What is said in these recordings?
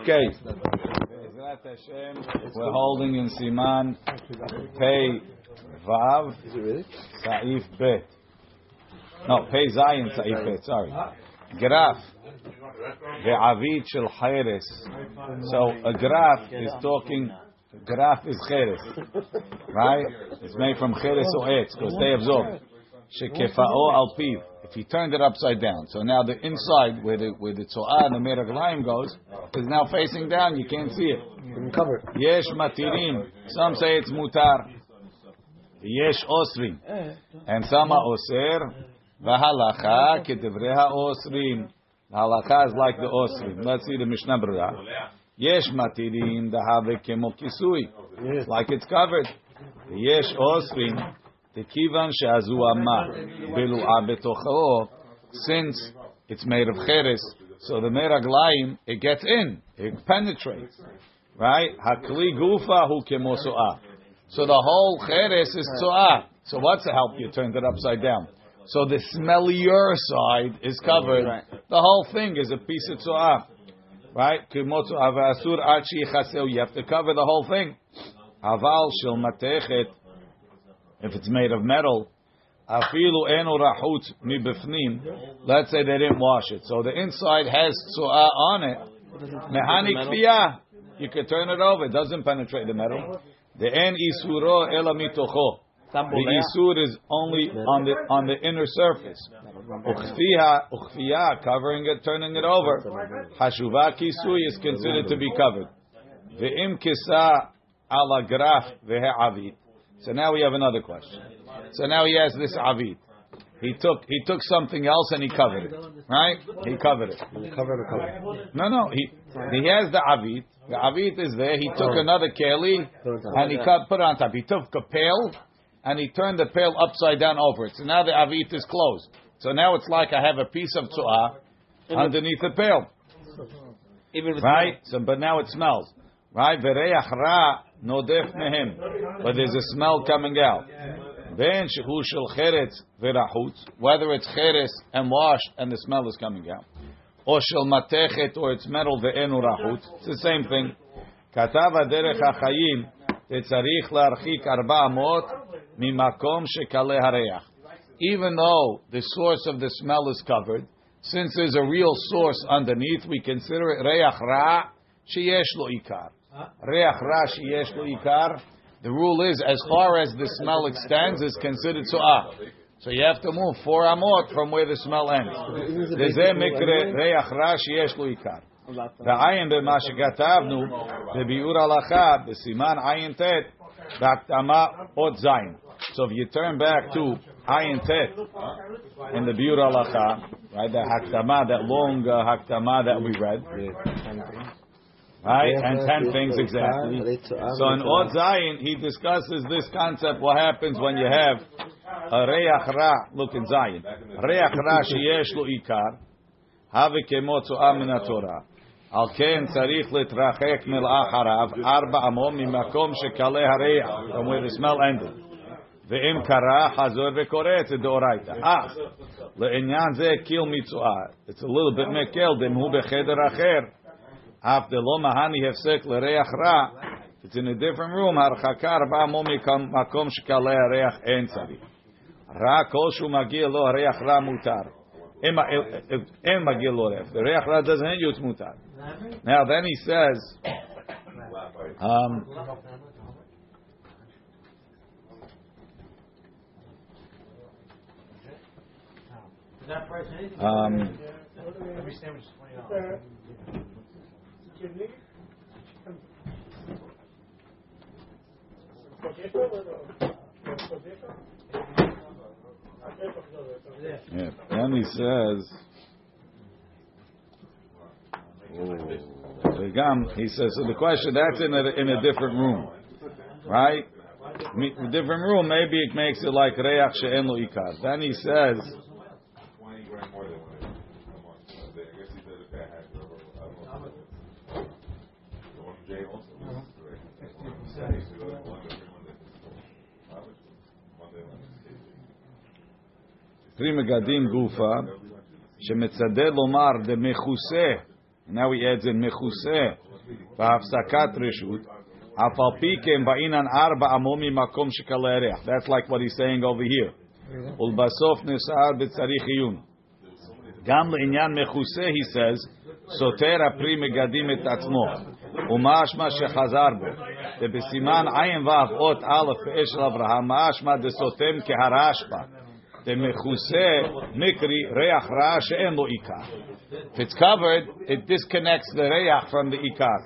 Okay. We're holding in Siman Pei Vav Saif Bet. No, Pei Zayin Saif Bet. Sorry. Graph ve'avit shel Cheres. So a graph is talking. Graph is Cheres, right? It's made from Cheres or Etz because they absorb. Shekefao al piv. If he turned it upside down, so now the inside where the where the tzoah and the meraglaim goes is now facing down. You can't see it. Covered. Yesh matirim. Some say it's mutar. Yesh osrim. And some are oser. V'halacha kedevrei ha'osrim. Halacha is like the osrim. Let's see the Mishnah Berurah. Yesh matirim dahave kemo kisui. Like it's covered. Yesh osrim. Tekivan she'azu amma belu'a betocho. Since it's made of cheres, so the meraglaim it gets in, it penetrates, right? Hakli gufa hu kemosu'ah. So the whole cheres is su'ah. So what's the help? You turned it upside down. So the smellier side is covered. The whole thing is a piece of su'ah. Right? Kemotsu avasur achi chaseu. You have to cover the whole thing. Aval shel matechet. If it's made of metal, afilu enu rahut. Let's say they didn't wash it, so the inside has su'ah on it. Mehani kfiyah. You could turn it over; it doesn't penetrate the metal. The en isuro ela mitocho. The isur is only on the on the inner surface. Uchfiya, uchfiya, covering it, turning it over. Hashuva kisui is considered to be covered. Ve'im kisa ala graf ve'avit. So now we have another question. So now he has this avid. He took he took something else and he covered it, right? He covered it. Covered or covered? No, no. He he has the avid. The avid is there. He took another keli and he cut put it on top. He took a pail and he turned the pail upside down over it. So now the avid is closed. So now it's like I have a piece of tzu'ah underneath the pail, right? So but now it smells, right? Vereach ra nodef mehem, but there's a smell coming out. Ben shehu shel cheretz verachutz, whether it's cheretz and washed and the smell is coming out, or shel matechet or it's metal ve'enu rachutz, it's the same thing. כתב הדרך החיים, צריך להרחיק ארבע אמות ממקום שקלה הריח. Even though the source of the smell is covered, since there's a real source underneath, we consider it reach ra sheyesh lo ikar. Reach ra sheyesh lo ikar. The rule is, as far as the smell extends, is considered su'ah. So you have to move four amot from where the smell ends. V'zeh mikre reach ra sheyesh lo ikar. ועין במה שכתבנו, בביאור הלכה, בסימן עין ט', בהקדמה עוד זין. So if you turn back to Ayin Tet in the Biur Halacha, right, the Hakdama, that long uh, Hakdama that we read, right, and ten things exactly. So in Od Zayin, he discusses this concept, what happens when you have a Reach Ra, look in Zayin, Reach Ra sheyesh lo ikar, have kemot su'ah min HaTorah. על כן צריך להתרחק מלאחריו ארבע אמות ממקום שקלה הריח, from where the smell ended. ואם קרה, חזור וקורא, זה דאורייתא. אך, לעניין זה קיל מצואה. It's a little bit מקל, דמהו בחדר אחר. After lo mahani hefsek l'reach ra, it's in a different room. Harchakar momi makom shkale en. Ra lo ra mutar. En lo. The reach ra doesn't hit you, it's mutar. Now then he says, um, um, yeah. Then he says, oh, he says, so the question, that's in a, in a different room, right? Different room, maybe it makes it like Reach She'en Lo Ikar. Then he says, twenty grand more than one a month. So I guess he did a bad hack over a month. The one from Jay also. Right? He used to go like one every Monday. Monday, Monday. Pri Megadim gufa shemetzadeh lomar de mechuseh. Now he adds in mechuseh v'hafsakat reshut. Afalpikem ba'inan arba amomi makom shekalerech. That's like what he's saying over here. Ulbasof nesar b'tzarich iyun. Gam le'inyan mechuseh, he says, סותר הפרי מגדים את עצמו, ומה אשמה שחזר ayin ובסימן ot אות א' אש אברהם, מה אשמה דסותם כהרשפא? דמכוסה מקרי ריח רע שאין לו עיקר. If it's covered, it disconnects the ריח from the עיקר.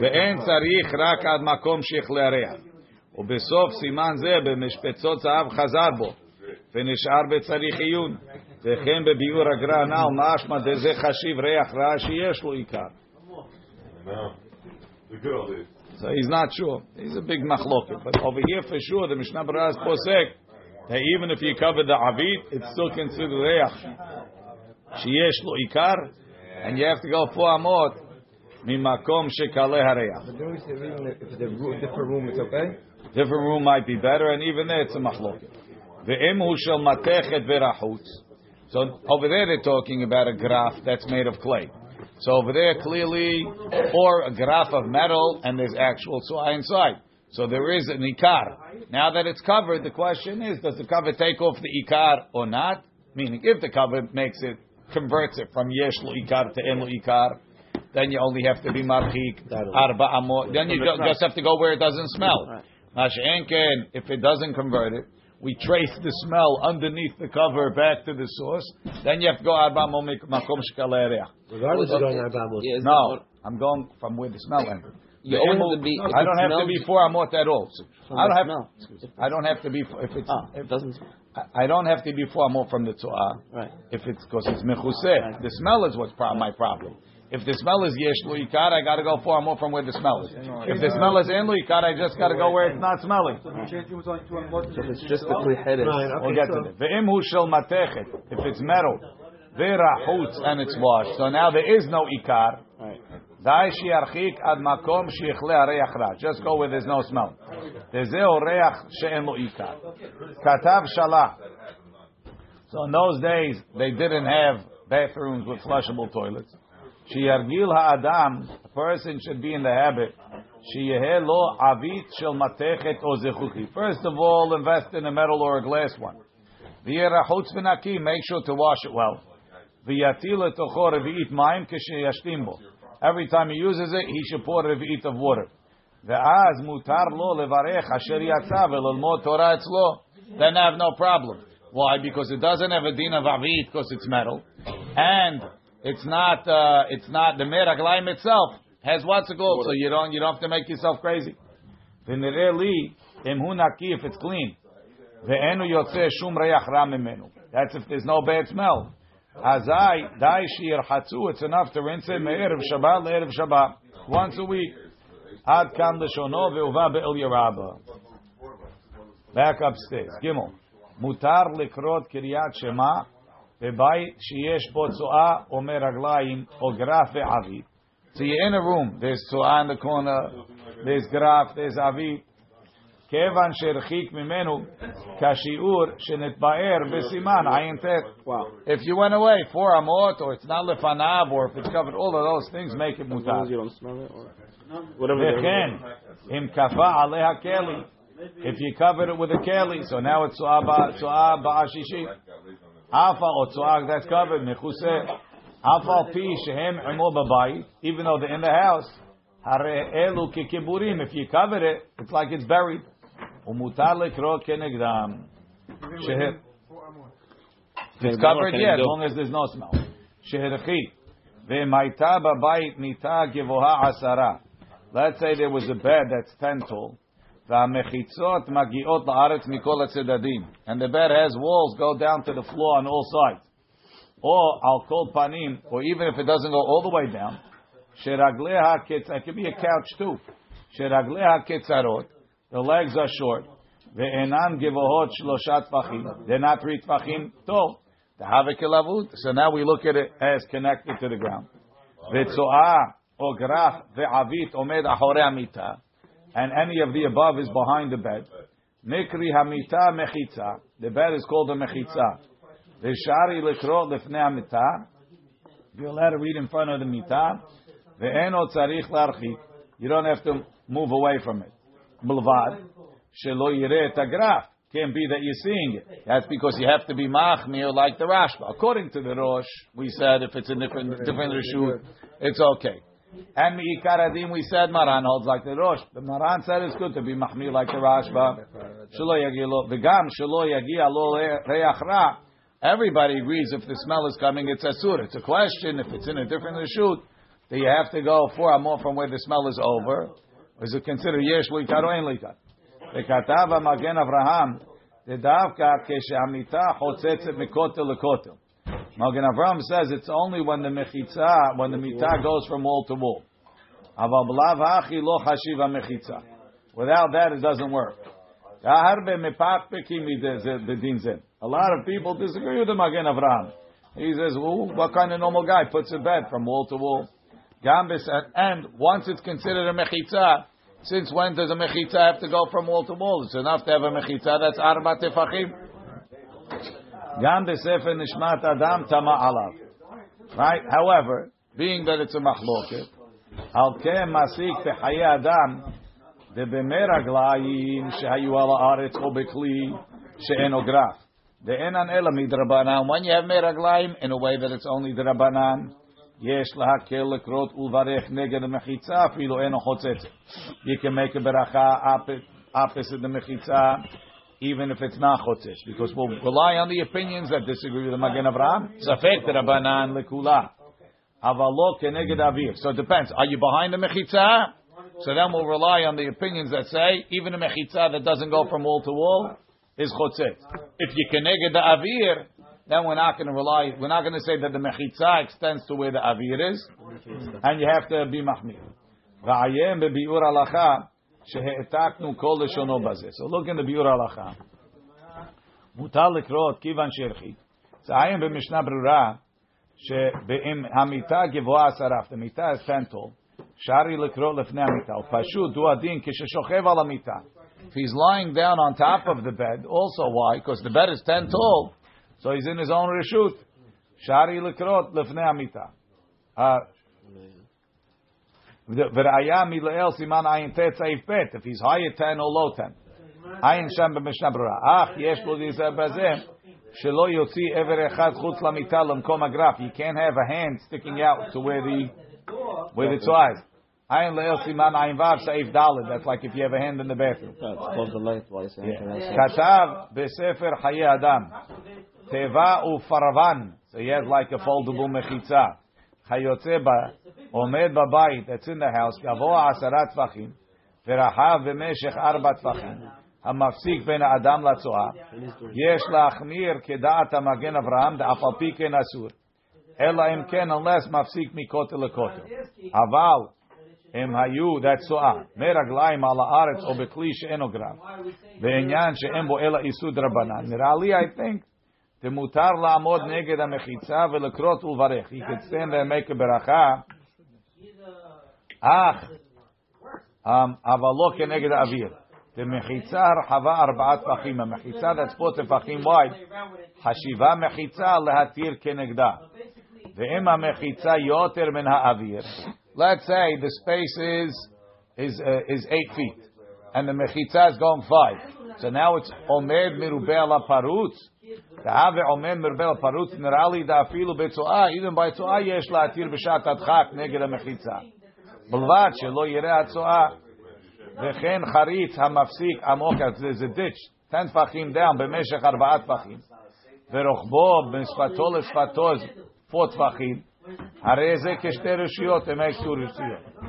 ואין צריך רק עד מקום שיכלה ריח. ובסוף סימן זה במשפצות זהב חזר בו, ונשאר בצריך עיון. וכן בביאור הגר"א הנ"ל משמע דזה חשיב ריח רע שיש לו עיקר. Now, the good old days. So he's not sure. He's a big machloket. But over here for sure, the Mishnah Berurah is posek that even if you cover the avit, it's still considered reach. Sheyesh lo ikar, and you have to go four amot mimakom shekale hareach. But then we even if the room, different room, it's okay. Different room might be better, and even there it's a machloket. Ve'em hu shel matechet verachutz. So over there they're talking about a graph that's made of clay. So over there clearly, or a graph of metal, and there's actual soy inside. So there is an ikar. Now that it's covered, the question is, does the cover take off the ikar or not? Meaning, if the cover makes it, converts it from yesh lo ikar to en lo ikar, then you only have to be marchik arba amot. Then you just have to go where it doesn't smell. Masha'enken, if it doesn't convert it, we trace the smell underneath the cover back to the source. Then you have to go arba amot makom shkalereach. Regardless of going Abba Yeah, is No, I'm going from where the smell ended. You always have to be- I don't have to smells- be four amot at all. I don't the have. smell. I don't have to be if it's. Ah, if, it doesn't. I- I don't have to be four amot from the tzoah Right. if it's because it's mechuseh. The smell is what's my problem. If the smell is yesh lo ikar, I got to go four amot from where the smell is. If the smell is en lo ikar, I just got to go where it's not smelling. So if it's just the clear head. Right, We'll get so to that. Ve'im hu shel matechet. If it's metal, ve'rachutz and it's washed. So now there is no ikar. Just go where there's no smell. Katav shalah. So in those days, they didn't have bathrooms with flushable toilets. Shiargil ha'adam, a person should be in the habit, sheyeh lo avit shel matechet o. First of all, invest in a metal or a glass one. V'yerachutz v'naki, make sure to wash it well. V'yatil etocho revi'it mayim k'sheyashtim bo. Every time he uses it, he should pour a revi'it of water. Then I have no problem. Why? Because it doesn't have a din of avit because it's metal, and it's not. Uh, it's not the meraglaim itself has what's it. So you don't. You don't have to make yourself crazy. If it's clean. That's if there's no bad smell. Hazai, Dai Shir Hatsu, it's enough to rinse it, Me'erev Shabbat, Le'erev Shabbat, once a week. Ad Kam Lashono, Ve'uva Be'el Yerabah. Back upstairs. Gimel. Mutar Likrot Kiryat Shema, Ve'bait Shiesh Bo Tzoa, Omer aglayim O Graf Ve'avid. So you're in a room, there's Tzoa in the corner, there's Graf, there's avit. כיוון שהרחיק ממנו כשיעור שנתבאר בסימן עין ט'. Wow. If you went away four amot, or it's not לפניו, or if it's covered, all of those things make it As long מותר. as you don't smell it or whatever. they're- וכן, אם כפה עליה כלי, if you covered it with a keli, so now it's צואה ב- צואה בעשישית. Alpha or tzuag that's covered, mechuse. Alpha pi shehem imo b'bayit, even though they're in the house. Hare elu kikiburim, if you cover it, it's like it's buried. Umutar lekro kenegdam. Sheher. If it's covered, yeah, as long as there's no smell. Sheherchi. Ve'maita b'bayit nita givoha asara. Let's say there was a bed that's ten tall. והמחיצות מגיעות לארץ מכל הצדדים. And the bed has walls go down to the floor on all sides. Or al kol panim, or even if it doesn't go all the way down, שרגליה קצ... It could be a couch too. שרגליה קצרות, the legs are short. Ve'enam givohot shloshat tfachim. They're not three tfachim tall. The havekilavut. So now we look at it as connected to the ground. Ve'tzoah or grach ve'avit omed ahore amita. And any of the above is behind the bed. Nikri hamita mechitza. The bed is called a mechitza. Ve'shari lekro lefne amita. You're allowed to read in front of the mita. Ve'eno tzarich larchi. You don't have to move away from it. Bilvad. Shelo yireh. Can't be that you're seeing it. That's because you have to be machmir like the Rashba. According to the Rosh, we said if it's a different different reshut, it's okay. And Mi'ikaradim, we said Maran holds like the Rosh. The Maran said it's good to be mahmir like the Rashba. Shelo yagi lo v'gam shelo yagi lo. Everybody agrees if the smell is coming, it's asur. It's a question if it's in a different reshut. Do you have to go four or more from where the smell is over? Or is it considered yesh likar or ein likar? וכתב המגן אברהם, דווקא כשהמיטה חוצצת מכותל לכותל. Magen Avraham says it's only when the mechitza, when the mitah goes from wall to wall. אבל בלאו הכי לא חשיב המחיצה. Without that, it doesn't work. הרבה מפקפקים בדין זה. A lot of people disagree with the Magen Avraham. He says, well, what kind of normal guy puts a bed from wall to wall? Gambis and once it's considered a mechitza, since when does a mechitza have to go from wall to wall? It's enough to have a mechitza. That's arba tefachim. Gambis and nishmat adam tama alav. Right. However, being that it's a machloket, al kem masik tehaye adam debemeragla'im shehayu ala aretz o bekli she'en. The enan elamid rabbanan. When you have meraglayim in a way that it's only the. יש להקל לקרות ולברך נגד המחיצה אפילו אינו חוצץ. You can make a ברכה opposite the מחיצה even if it's not chotzes, because we'll rely on the opinions that disagree with the Magen Avraham. Safek Rabbanan lekula. Avalo keneged avir. So it depends. Are you behind the mechitza? So then we'll rely on the opinions that say even a mechitza that doesn't go from wall to wall is chotzet. If you keneged the avir, then we're not going to rely. We're not going to say that the mechitza extends to where the avir is, and you have to be mahmir. Va'ayem bebiur alacha שהעתקנו כל לשונו בזה. So look in the ביור הלכה. מותר לקרות כיוון שהרחיק. תעיין במשנה ברורה שאם המיטה גבוהה שרף, the מיטה is טנטול, שרי לקרוא לפני המיטה. הוא פשוט, הוא הדין כששוכב על המיטה. If he's lying down on top of the bed, also why? Because the bed is 10 tall, So he's in his own reshut. Shari lekrot lefne amita. V'ra'aya mileel siman ayin tet saif bet. If he's higher ten or low ten. Ayin sham b'mishnah b'ra. Ach, yesh lo dizer bazeh. Shelo yotzi ever echad chutz lamita l'mkom agraf. You can't have a hand sticking out to where the, where the eyes. Ayin leel siman ayin vav saif dalid. That's like if you have a hand in the bathroom. That's called the lengthwise. Katav b'sefer adam. בספר חיי אדם, תיבה ופרוון, so he has like a foldable מחיצה. היוצא בה, עומד בבית, it's in the house, גבוה עשרה טפחים, ורחב במשך ארבע טפחים, המפסיק בין האדם לצואה, יש להחמיר כדעת המגן אברהם, דאף על פי כן אסור. אלא אם כן, unless מפסיק מכותל לכותל. אבל, הם היו, זה צואה, מרגליים על הארץ או בכלי שאינו גרם, בעניין שאין בו אלא איסור דרבנן. נראה לי, I think, the mutar la'amod neged ha'mechitza ve'lekrot ulvarech. He could stand there and make a beracha. Ach, um, avalok neged avir. The mechitza harhava arbaat fachim. Mechitza that's four tefachim wide. Hashiva mechitza lehatir kenegda. Ve'im ha'mechitza yoter min ha'avir. Let's say the space is is uh, is eight feet, and the mechitza is going five. So now it's omed mirube ala parutz. Ta'ave omed mirube ala parutz nirali da'afilu be'tzoah. Even by tzoah yesh la'atir b'shat adchak neged המחיצה. בלבד שלא יראה הצואה. וכן חריץ המפסיק עמוק, there's a ditch, 10 טפחים down במשך ארבעה טפחים. ורוחבו משפתו לשפתו 4 טפחים. הרי זה כשתי רשויות, הם makes two רשויות.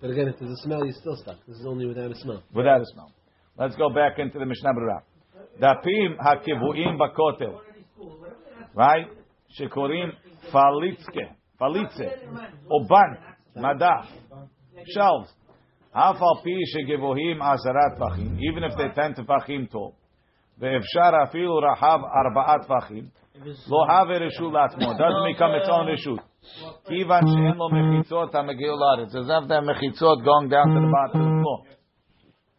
But again, if there's a smell, you're still stuck. This is only without a smell. without a smell. Let's go back into the Mishnah Berurah. דפים הקבועים בכותל, right? שקוראים פליצקה, פליצה, או בנק, מדף, shelves. אף על פי שגבוהים עשרה טפחים, even if they're 10 טפחים tall, ואפשר אפילו רחב ארבעה טפחים, לא הווה רשות לעצמו, doesn't become its own רשות. כיוון שאין לו מחיצות המגיעו לארץ, אז have them מחיצות going down to the bottom of the floor.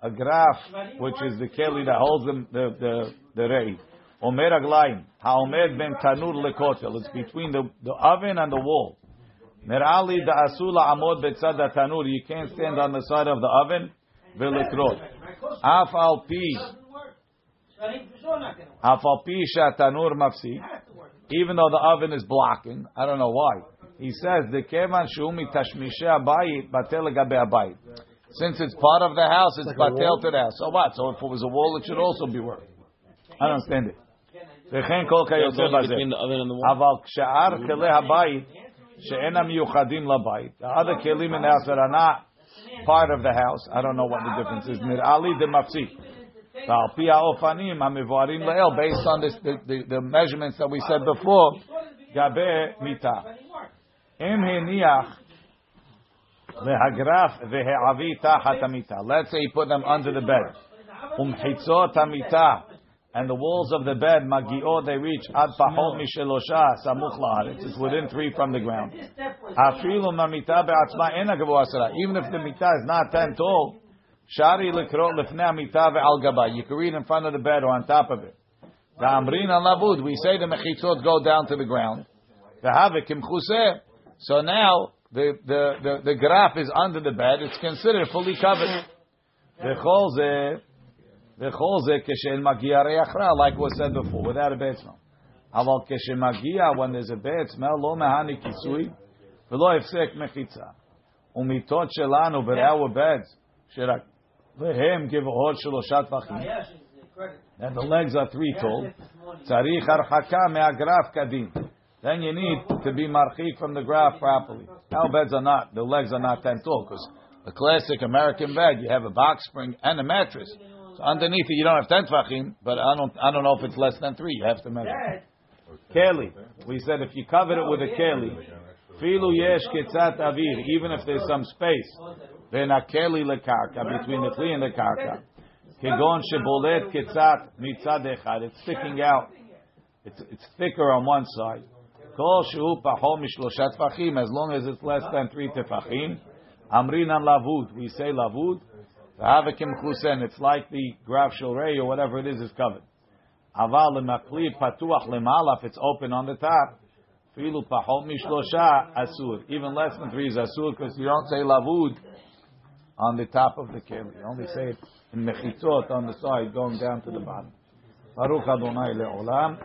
A graph, which is the keli that holds the the the, the rei. Or meraglaim. Haomed ben tanur lekotel. It's between the, the oven and the wall. Merali da asula amod betzad tanur. You can't stand on the side of the oven. Velekrot. Af al pi. Af al pi tanur mafsik. Even though the oven is blocking, I don't know why. He says the kevan shumi tashmishe abayit batel legabe abayit. Since it's part of the house, it's batel to the house. So what? So if it was a wall, it should also be worth. I don't understand it. וכן כל כיוצא בזה. between the oven and the wall. אבל כשאר כלי הבית שאינם מיוחדים לבית, the other כלים in the house that are not part of the house, I don't know what the difference is, נראה לי דמפסיק. ועל פי האופנים המבוארים לעיל, based on this, the, the, the measurements that we said before, גבי מיטה. אם הניח Vehagraf vehe'avita hatamita. Let's say he put them under the bed. Umchitzot hamita. And the walls of the bed, magiot, they reach ad pahot mishelosha samuch la'aretz. It's within three from the ground. Afilu mamita be'atzma ena asara. Even if the mita is not ten tall, shari lekrot lefne hamita ve'al gaba. You can read in front of the bed or on top of it. The amrin alavud. We say the mechitzot go down to the ground. The havik imchuseh. So now the the the, the graph is under the bed. It's considered fully covered. V'chol zeh וכל זה כשאין מגיע ריח רע, like was said before, without a bad smell. אבל כשמגיע, when there's a bad smell, לא מהני כיסוי, ולא הפסק מחיצה. ומיטות שלנו ב-our beds, שרק, והם גבוהות שלושה טווחים, and the legs are three tall, צריך הרחקה מהגרף כדין. Then you need to be marchik from the graph properly. Our beds are not, the legs are not ten tall, because a classic American bed, you have a box spring and a mattress. So underneath it, you don't have ten tvachim, but I don't, I don't know if it's less than three. You have to measure. Keli, we said if you cover it with a keli, filu yesh ketzat avir, even if there's some space, then a keli lekarka between the kli and the karka. Kegon shebolet ketzat mitzad echad, it's sticking out. It's, it's thicker on one side. As long as it's less than three tefachim. Amrin an lavud, we say lavud. Havakim chusen, it's like the graf shorei or whatever it is is covered. Aval lemakli patuach lemala, if it's open on the top. Filu asur. Even less than three is asur because you don't say lavud on the top of the keli. You only say it in mechitzot on the side going down to the bottom. Baruch Adonai le'olam.